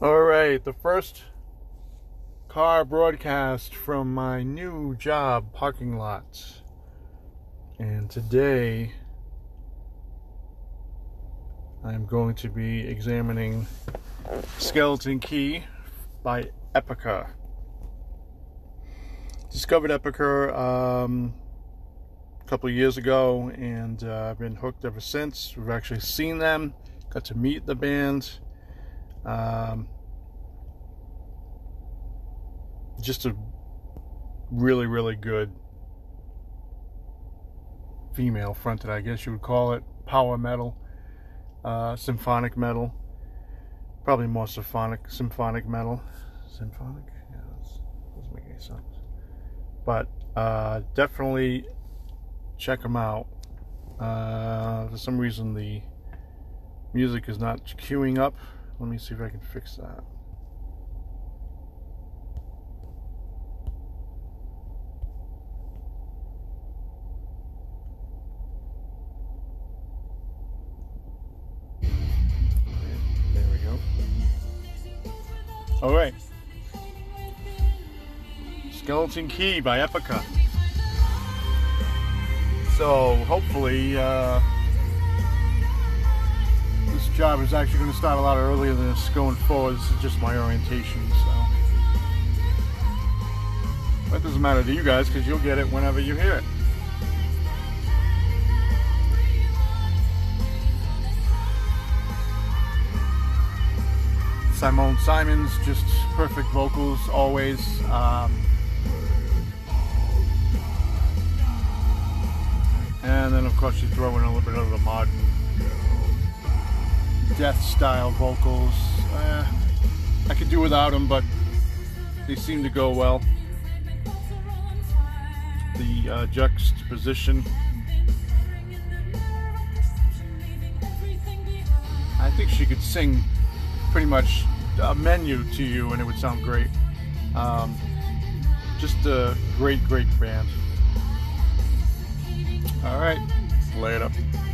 All right, the first car broadcast from my new job parking lot. And today I'm going to be examining Skeleton Key by Epica. Discovered Epica um, a couple years ago and uh, I've been hooked ever since. We've actually seen them, got to meet the band. Um, just a really, really good female fronted, I guess you would call it, power metal, uh, symphonic metal, probably more symphonic, symphonic metal, symphonic. Yeah, doesn't make any sense. But uh, definitely check them out. Uh, for some reason, the music is not queuing up. Let me see if I can fix that. There we go. All right. Skeleton Key by Epica. So hopefully uh, job is actually going to start a lot earlier than this going forward. This is just my orientation, so. It doesn't matter to you guys because you'll get it whenever you hear it. Simone Simons, just perfect vocals always. Um, and then, of course, you throw in a little bit of the modern death style vocals. Uh, I could do without them, but they seem to go well. The uh, juxtaposition. I think she could sing pretty much a menu to you and it would sound great. Um, just a great, great band. All right, lay it up.